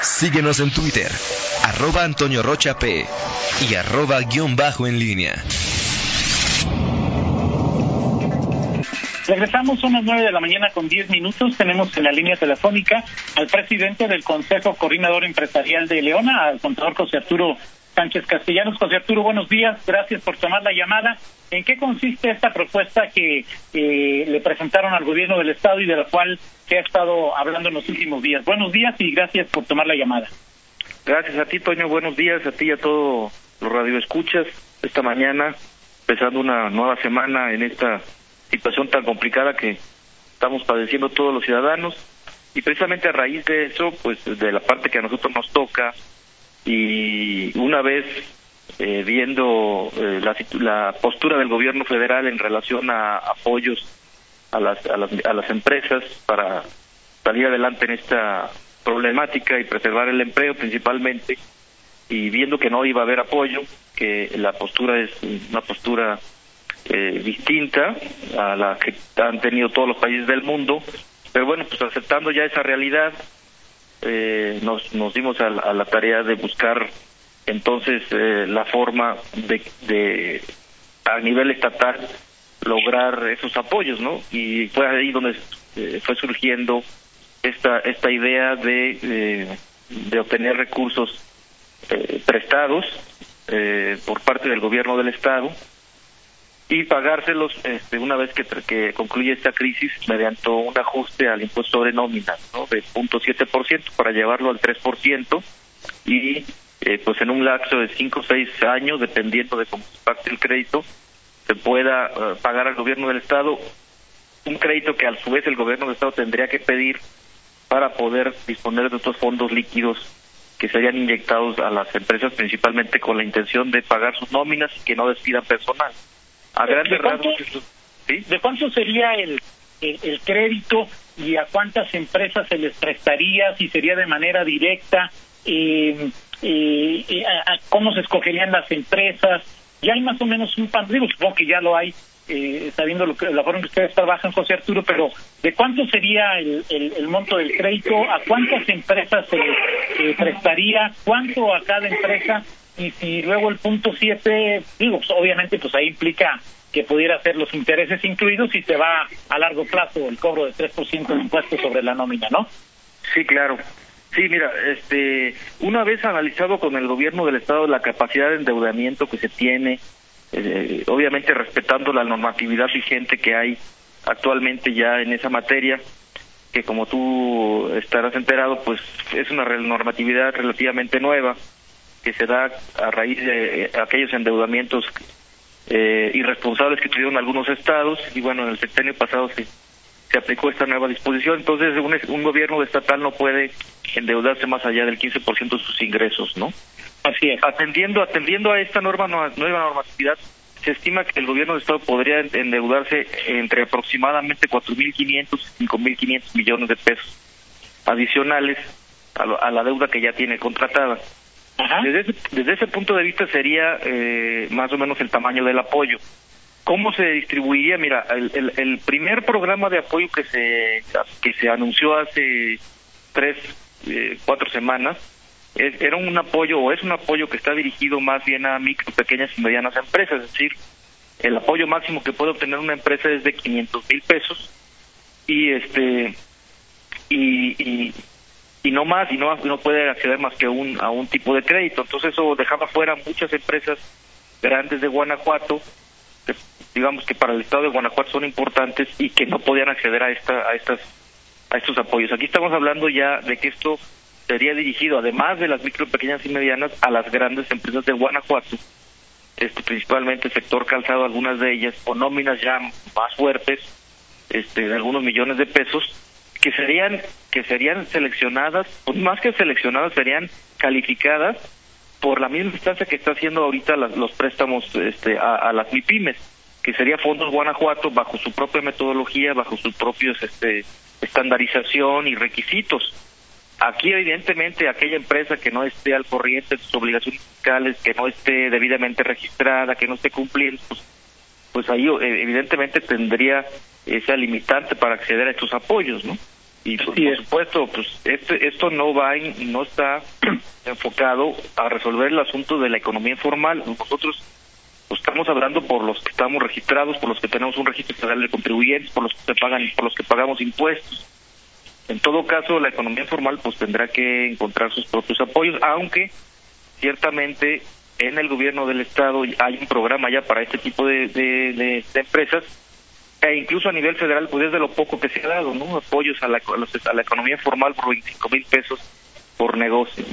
Síguenos en Twitter, arroba Antonio Rocha P y arroba guion bajo en línea. Regresamos a las nueve de la mañana con diez minutos. Tenemos en la línea telefónica al presidente del Consejo Coordinador Empresarial de Leona, al contador José Arturo Sánchez Castellanos. José Arturo, buenos días. Gracias por tomar la llamada. ¿En qué consiste esta propuesta que eh, le presentaron al gobierno del Estado y de la cual se ha estado hablando en los últimos días? Buenos días y gracias por tomar la llamada. Gracias a ti, Toño. Buenos días a ti y a todos los radioescuchas. Esta mañana, empezando una nueva semana en esta situación tan complicada que estamos padeciendo todos los ciudadanos y precisamente a raíz de eso, pues de la parte que a nosotros nos toca y una vez eh, viendo eh, la, la, postura del gobierno federal en relación a apoyos a las, a las, a las empresas para salir adelante en esta problemática y preservar el empleo principalmente y viendo que no iba a haber apoyo, que la postura es una postura eh, distinta a la que han tenido todos los países del mundo, pero bueno, pues aceptando ya esa realidad, eh, nos, nos dimos a, la tarea de buscar entonces eh, la forma de, de, a nivel estatal, lograr esos apoyos, ¿no? Y fue ahí donde eh, fue surgiendo esta, esta idea de, de obtener recursos prestados por parte del gobierno del Estado y pagárselos este, una vez que, concluye esta crisis mediante un ajuste al impuesto sobre nómina ¿no? de 0.7% para llevarlo al 3% y eh, pues en un lapso de 5 o 6 años, dependiendo de cómo se pacte el crédito, se pueda eh, pagar al gobierno del Estado un crédito que a su vez el gobierno del Estado tendría que pedir para poder disponer de estos fondos líquidos que serían inyectados a las empresas principalmente con la intención de pagar sus nóminas y que no despidan personal. A grandes rasgos, ¿De cuánto sería el, el, crédito y a cuántas empresas se les prestaría? Si sería de manera directa, eh, eh, eh cómo se escogerían las empresas. Ya hay más o menos un pan, digo, supongo que ya lo hay, eh, sabiendo lo que, la forma en que ustedes trabajan, José Arturo, pero ¿de cuánto sería el, el, monto del crédito? ¿A cuántas empresas se les prestaría? ¿Cuánto a cada empresa? Y si luego el punto 7, digo, pues, obviamente pues ahí implica que pudiera ser los intereses incluidos y se va a largo plazo el cobro de 3% de impuestos sobre la nómina, ¿no? Sí, claro. Sí, mira, este, una vez analizado con el gobierno del estado la capacidad de endeudamiento que se tiene, eh, obviamente respetando la normatividad vigente que hay actualmente ya en esa materia, que como tú estarás enterado, pues es una normatividad relativamente nueva que se da a raíz de eh, aquellos endeudamientos eh, irresponsables que tuvieron algunos estados y bueno, en el sexenio pasado se, se aplicó esta nueva disposición, entonces un, un gobierno estatal no puede endeudarse más allá del 15% de sus ingresos, ¿no? Así es. Atendiendo, atendiendo a esta norma, nueva normatividad, se estima que el gobierno de Estado podría endeudarse entre aproximadamente 4.500 y 5.500 millones de pesos adicionales a la deuda que ya tiene contratada. Desde, ese, desde ese punto de vista sería eh, más o menos el tamaño del apoyo. ¿Cómo se distribuiría? Mira, el, el, primer programa de apoyo que se que se anunció hace tres, eh, cuatro semanas era un apoyo o es un apoyo que está dirigido más bien a micro, pequeñas y medianas empresas, es decir, el apoyo máximo que puede obtener una empresa es de 500 mil pesos y este y, y no más y no no puede acceder más que un, a un tipo de crédito. Entonces eso dejaba fuera muchas empresas grandes de Guanajuato que, digamos que para el estado de Guanajuato son importantes y que no podían acceder a esta a estas a estos apoyos. Aquí estamos hablando ya de que esto sería dirigido además de las micro pequeñas y medianas a las grandes empresas de Guanajuato este principalmente el sector calzado algunas de ellas o nóminas ya más fuertes este de algunos millones de pesos que serían que serían seleccionadas, pues más que seleccionadas, serían calificadas por la misma instancia que está haciendo ahorita los préstamos este, a, las MIPIMES, que sería Fondos Guanajuato bajo su propia metodología, bajo sus propios este, estandarización y requisitos. Aquí, evidentemente, aquella empresa que no esté al corriente de sus obligaciones fiscales, que no esté debidamente registrada, que no esté cumpliendo, pues, pues ahí eh, evidentemente tendría esa limitante para acceder a estos apoyos, ¿no? Y pues, por supuesto, pues este, esto no va no está enfocado a resolver el asunto de la economía informal. Nosotros pues, estamos hablando por los que estamos registrados, por los que tenemos un registro federal de contribuyentes, por los que se pagan, por los que pagamos impuestos. En todo caso, la economía informal pues tendrá que encontrar sus propios apoyos, aunque ciertamente en el gobierno del estado hay un programa ya para este tipo de, de, empresas e incluso a nivel federal pues es de lo poco que se ha dado, ¿no? Apoyos a la, economía informal por 25 mil pesos por negocio.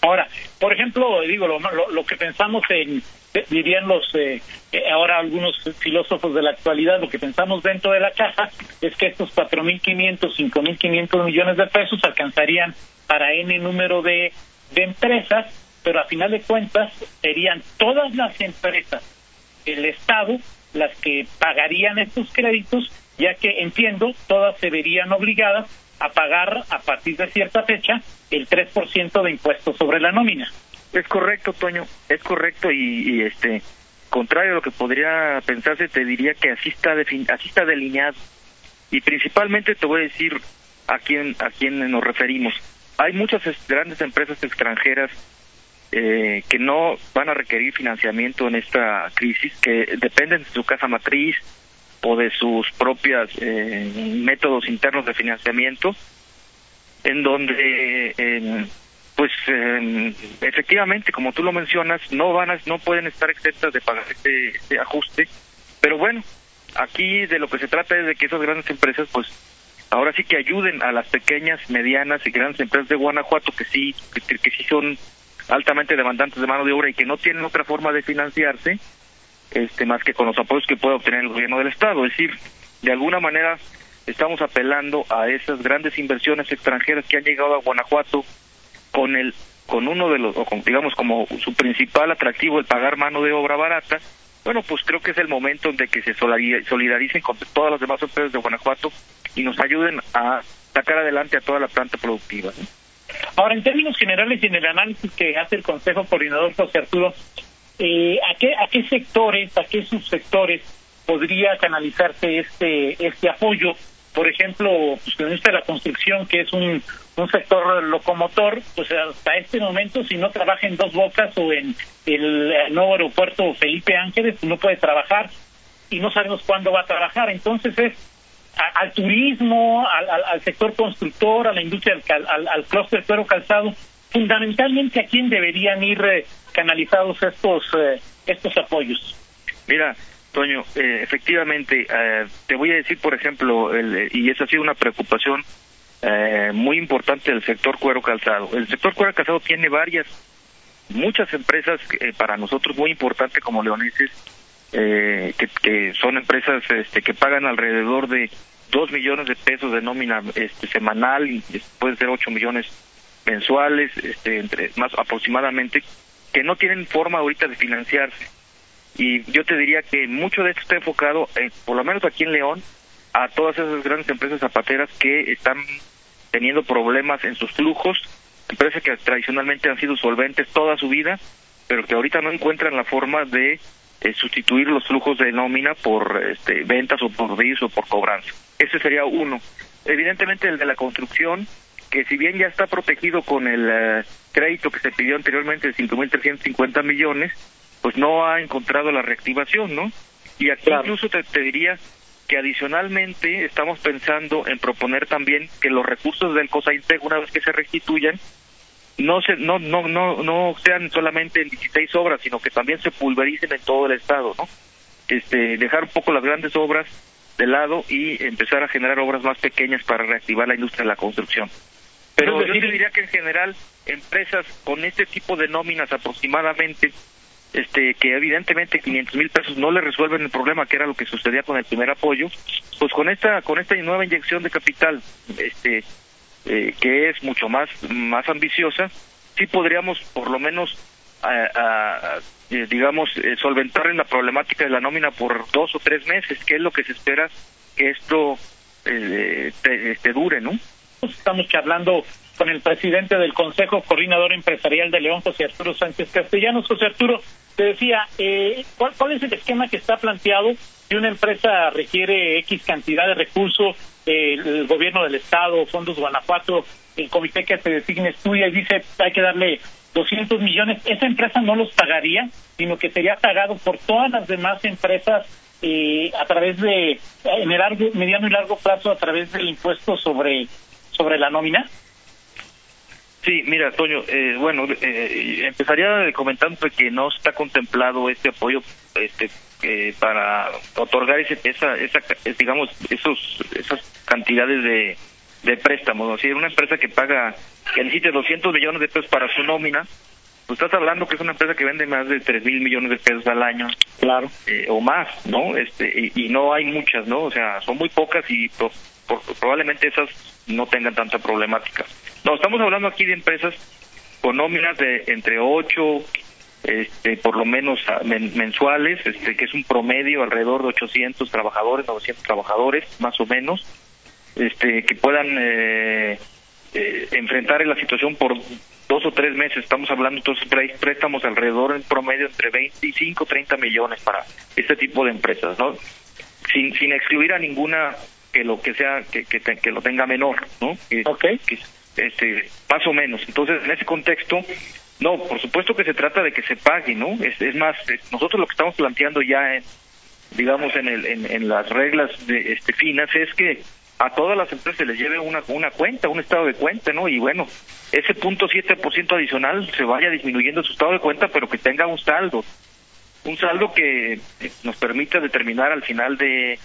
Ahora, por ejemplo, digo, lo, lo, que pensamos en, dirían los, eh, eh, ahora algunos filósofos de la actualidad, lo que pensamos dentro de la caja es que estos 4.500, 5.500 millones de pesos alcanzarían para N número de, de empresas, pero a final de cuentas serían todas las empresas, el Estado, las que pagarían estos créditos, ya que entiendo, todas se verían obligadas a pagar a partir de cierta fecha el 3% de impuestos sobre la nómina. Es correcto, Toño, es correcto y, este contrario a lo que podría pensarse, te diría que así está así está delineado. Y principalmente te voy a decir a quién a quién nos referimos. Hay muchas grandes empresas extranjeras eh, que no van a requerir financiamiento en esta crisis, que dependen de su casa matriz, o de sus propios eh, métodos internos de financiamiento, en donde, pues, efectivamente, como tú lo mencionas, no van a, no pueden estar exentas de pagar este, este, ajuste, pero bueno, aquí de lo que se trata es de que esas grandes empresas, pues, ahora sí que ayuden a las pequeñas, medianas y grandes empresas de Guanajuato que sí, que sí son altamente demandantes de mano de obra y que no tienen otra forma de financiarse, este más que con los apoyos que puede obtener el gobierno del estado, es decir, de alguna manera estamos apelando a esas grandes inversiones extranjeras que han llegado a Guanajuato con el con uno de los o digamos como su principal atractivo el pagar mano de obra barata. Bueno, pues creo que es el momento de que se solidaricen con todas las demás empresas de Guanajuato y nos ayuden a sacar adelante a toda la planta productiva. Ahora, en términos generales y en el análisis que hace el Consejo Coordinador José Arturo, eh, ¿a, qué, ¿a qué sectores, a qué subsectores podría canalizarse este, este apoyo? Por ejemplo, pues en la construcción, que es un, un sector locomotor, pues hasta este momento, si no trabaja en Dos Bocas o en el nuevo aeropuerto Felipe Ángeles, pues no puede trabajar y no sabemos cuándo va a trabajar. Entonces es al turismo, al, al, sector constructor, a la industria, al, al, clúster cuero calzado, fundamentalmente a quién deberían ir eh, canalizados estos eh, estos apoyos. Mira, Toño, eh, efectivamente, te voy a decir, por ejemplo, el, y esa ha sido una preocupación muy importante del sector cuero calzado. El sector cuero calzado tiene varias, muchas empresas para nosotros muy importantes como leoneses, que, que, son empresas este, que pagan alrededor de dos millones de pesos de nómina este, semanal y pueden ser ocho millones mensuales, este, entre más aproximadamente, que no tienen forma ahorita de financiarse. Y yo te diría que mucho de esto está enfocado, por lo menos aquí en León, a todas esas grandes empresas zapateras que están teniendo problemas en sus flujos, empresas que tradicionalmente han sido solventes toda su vida, pero que ahorita no encuentran la forma de eh, sustituir los flujos de nómina por este, ventas o por BIS o por cobranza. Ese sería uno. Evidentemente el de la construcción, que si bien ya está protegido con el eh, crédito que se pidió anteriormente de 5.350 millones, pues no ha encontrado la reactivación, ¿no? Y aquí incluso te, diría que adicionalmente estamos pensando en proponer también que los recursos del COSAINTEC, una vez que se restituyan, no se no no no no sean solamente en 16 obras, sino que también se pulvericen en todo el estado, ¿no? Este, dejar un poco las grandes obras de lado y empezar a generar obras más pequeñas para reactivar la industria de la construcción. Pero yo diría que en general empresas con este tipo de nóminas aproximadamente, este que evidentemente 500 mil pesos no le resuelven el problema que era lo que sucedía con el primer apoyo, pues con esta con esta nueva inyección de capital, este eh, que es mucho más más ambiciosa, sí podríamos por lo menos eh, digamos eh, solventar en la problemática de la nómina por dos o tres meses, que es lo que se espera que esto eh, te dure, ¿no? Estamos charlando con el presidente del Consejo Coordinador Empresarial de León, José Arturo Sánchez Castellanos. José Arturo, te decía, eh, ¿cuál, ¿cuál es el esquema que está planteado si una empresa requiere X cantidad de recursos, eh, el gobierno del Estado, Fondos Guanajuato, el comité que se designe estudia y dice hay que darle 200 millones, esa empresa no los pagaría, sino que sería pagado por todas las demás empresas eh, a través de, en el largo, mediano y largo plazo, a través del impuesto sobre, sobre la nómina. Sí, mira, Toño, eh, bueno, eh, empezaría comentando que no está contemplado este apoyo este eh, para otorgar ese, esa, esa, digamos, esos, esas cantidades de, de préstamos. ¿no? Si una empresa que paga, que necesite 200 millones de pesos para su nómina, pues estás hablando que es una empresa que vende más de 3 mil millones de pesos al año. Claro. Eh, o más, ¿no? Este, y, y, no hay muchas, ¿no? O sea, son muy pocas y por, probablemente esas no tengan tanta problemática. No, estamos hablando aquí de empresas con nóminas de entre 8, este, por lo menos men, mensuales, este, que es un promedio alrededor de 800 trabajadores, 900 trabajadores, más o menos, este, que puedan eh, eh, enfrentar la situación por dos o tres meses. Estamos hablando entonces de préstamos alrededor en promedio entre 25 30 millones para este tipo de empresas, ¿no? Sin, sin excluir a ninguna que lo que sea que, que, que lo tenga menor, ¿no? Que, okay. que, este, más o menos. Entonces, en ese contexto, no, por supuesto que se trata de que se pague, ¿no? Es, es más, es, nosotros lo que estamos planteando ya, en, digamos, en, el, en, en las reglas de, este, finas es que a todas las empresas se les lleve una, una cuenta, un estado de cuenta, ¿no? Y bueno, ese punto siete por ciento adicional se vaya disminuyendo su estado de cuenta, pero que tenga un saldo, un saldo que nos permita determinar al final de,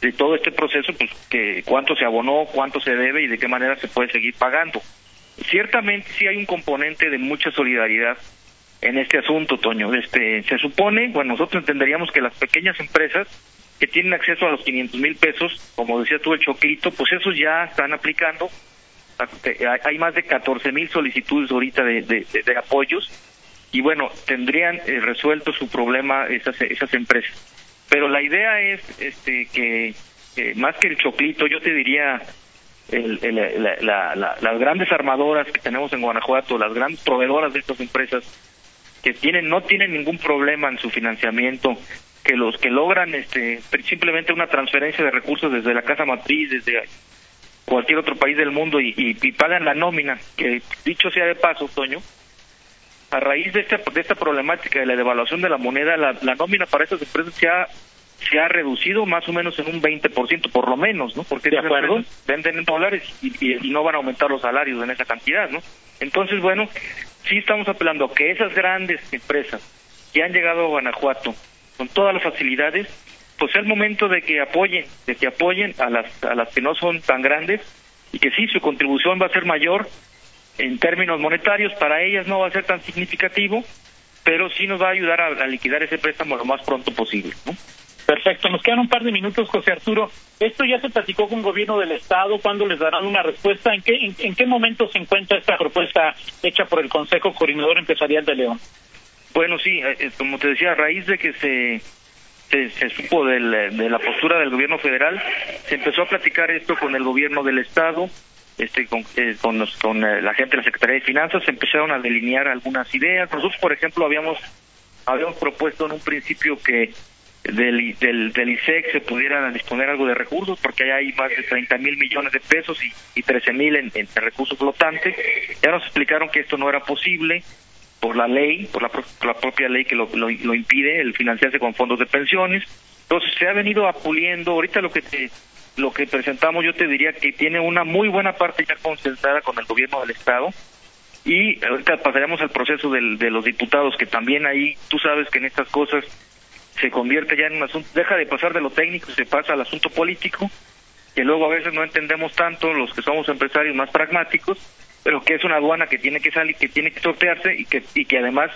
de todo este proceso, pues que cuánto se abonó, cuánto se debe y de qué manera se puede seguir pagando. Ciertamente sí hay un componente de mucha solidaridad en este asunto, Toño. Este, se supone, bueno, nosotros entenderíamos que las pequeñas empresas que tienen acceso a los 500 mil pesos, como decía tú el choquito, pues esos ya están aplicando. Hay más de 14 mil solicitudes ahorita de, de, apoyos y bueno, tendrían eh, resuelto su problema esas, esas empresas. Pero la idea es este que más que el choclito, yo te diría el, el, la, la, la, las grandes armadoras que tenemos en Guanajuato, las grandes proveedoras de estas empresas que tienen no tienen ningún problema en su financiamiento, que los que logran este simplemente una transferencia de recursos desde la casa matriz, desde cualquier otro país del mundo y, y, y pagan la nómina, que dicho sea de paso, Toño, a raíz de esta, de esta problemática de la devaluación de la moneda, la, la nómina para estas empresas se ha, se ha reducido más o menos en un 20%, por lo menos, ¿no? Porque acuerdo. venden en dólares y, y, y, no van a aumentar los salarios en esa cantidad, ¿no? Entonces, bueno, sí estamos apelando a que esas grandes empresas que han llegado a Guanajuato con todas las facilidades, pues es el momento de que apoyen, de que apoyen a las, a las que no son tan grandes y que sí, su contribución va a ser mayor en términos monetarios, para ellas no va a ser tan significativo, pero sí nos va a ayudar a, a liquidar ese préstamo lo más pronto posible. ¿no? Perfecto, nos quedan un par de minutos, José Arturo. ¿Esto ya se platicó con el gobierno del Estado? ¿Cuándo les darán una respuesta? ¿En qué, en, en qué momento se encuentra esta propuesta hecha por el Consejo Coordinador Empresarial de León? Bueno, sí, eh, como te decía, a raíz de que se, se, se supo del, de la postura del gobierno federal, se empezó a platicar esto con el gobierno del Estado, este, con, eh, con, los, con eh, la gente de la Secretaría de Finanzas, se empezaron a delinear algunas ideas. Nosotros, por ejemplo, habíamos, habíamos propuesto en un principio que del, del, del ISEC se pudieran disponer algo de recursos, porque allá hay más de 30 mil millones de pesos y, y 13 mil en, recursos flotantes. Ya nos explicaron que esto no era posible por la ley, por la, por la propia ley que lo, lo, lo, impide, el financiarse con fondos de pensiones. Entonces se ha venido apuliendo, ahorita lo que te, lo que presentamos yo te diría que tiene una muy buena parte ya consensada con el gobierno del estado y ahorita pasaremos al proceso del, de los diputados que también ahí tú sabes que en estas cosas se convierte ya en un asunto, deja de pasar de lo técnico y se pasa al asunto político, que luego a veces no entendemos tanto los que somos empresarios más pragmáticos, pero que es una aduana que tiene que salir, que tiene que sortearse y que, y que además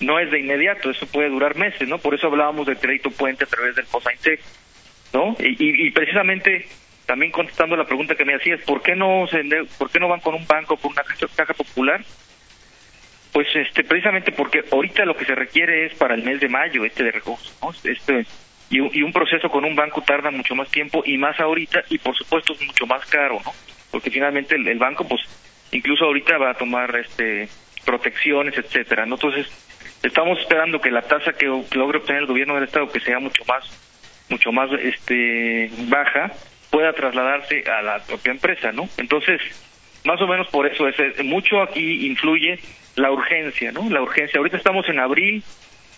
no es de inmediato, eso puede durar meses, ¿no? Por eso hablábamos del crédito puente a través del COSAINTEC, ¿no? Y, y, precisamente también contestando la pregunta que me hacías, ¿por qué no se, por qué no van con un banco, con una caja popular? Pues este precisamente porque ahorita lo que se requiere es para el mes de mayo este de recursos, ¿no? Este y, y un proceso con un banco tarda mucho más tiempo y más ahorita y por supuesto es mucho más caro, ¿no? Porque finalmente el, el banco pues incluso ahorita va a tomar este protecciones, etcétera, ¿no? Entonces, Estamos esperando que la tasa que, logre obtener el gobierno del estado, que sea mucho más, mucho más este baja, pueda trasladarse a la propia empresa, ¿no? Entonces, más o menos por eso es mucho aquí influye la urgencia, ¿no? La urgencia. Ahorita estamos en abril,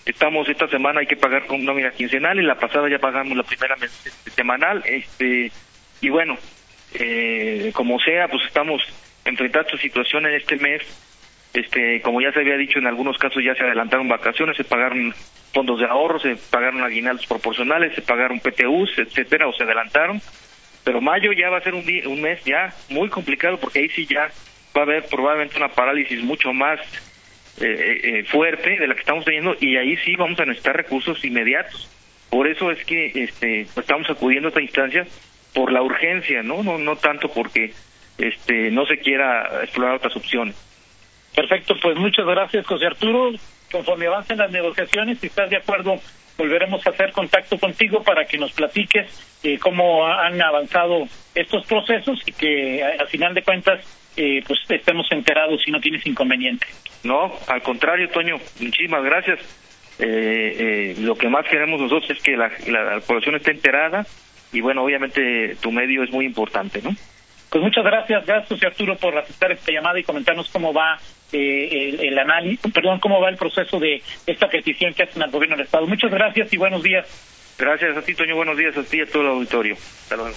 estamos esta semana hay que pagar con nómina quincenal y la pasada ya pagamos la primera semanal, este y bueno, eh, como sea, pues estamos enfrentando esta situación en este mes. Este, como ya se había dicho, en algunos casos ya se adelantaron vacaciones, se pagaron fondos de ahorro, se pagaron aguinaldos proporcionales, se pagaron PTUs, etcétera, o se adelantaron. Pero mayo ya va a ser un, un mes ya muy complicado porque ahí sí ya va a haber probablemente una parálisis mucho más eh, eh, eh, fuerte de la que estamos teniendo y ahí sí vamos a necesitar recursos inmediatos. Por eso es que este, estamos acudiendo a esta instancia por la urgencia, ¿no? No, no tanto porque este, no se quiera explorar otras opciones. Perfecto, pues muchas gracias, José Arturo. Conforme avancen las negociaciones, si estás de acuerdo, volveremos a hacer contacto contigo para que nos platiques eh, cómo han avanzado estos procesos y que, al final de cuentas, eh, pues estemos enterados si no tienes inconveniente. No, al contrario, Toño, muchísimas gracias. Eh, lo que más queremos nosotros es que la población esté enterada y bueno, obviamente tu medio es muy importante, ¿no? Pues muchas gracias, gracias Arturo por aceptar esta llamada y comentarnos cómo va eh, el, análisis, perdón, cómo va el proceso de esta petición que hacen al gobierno del Estado. Muchas gracias y buenos días. Gracias a ti, Toño, buenos días a ti y a todo el auditorio. Hasta luego.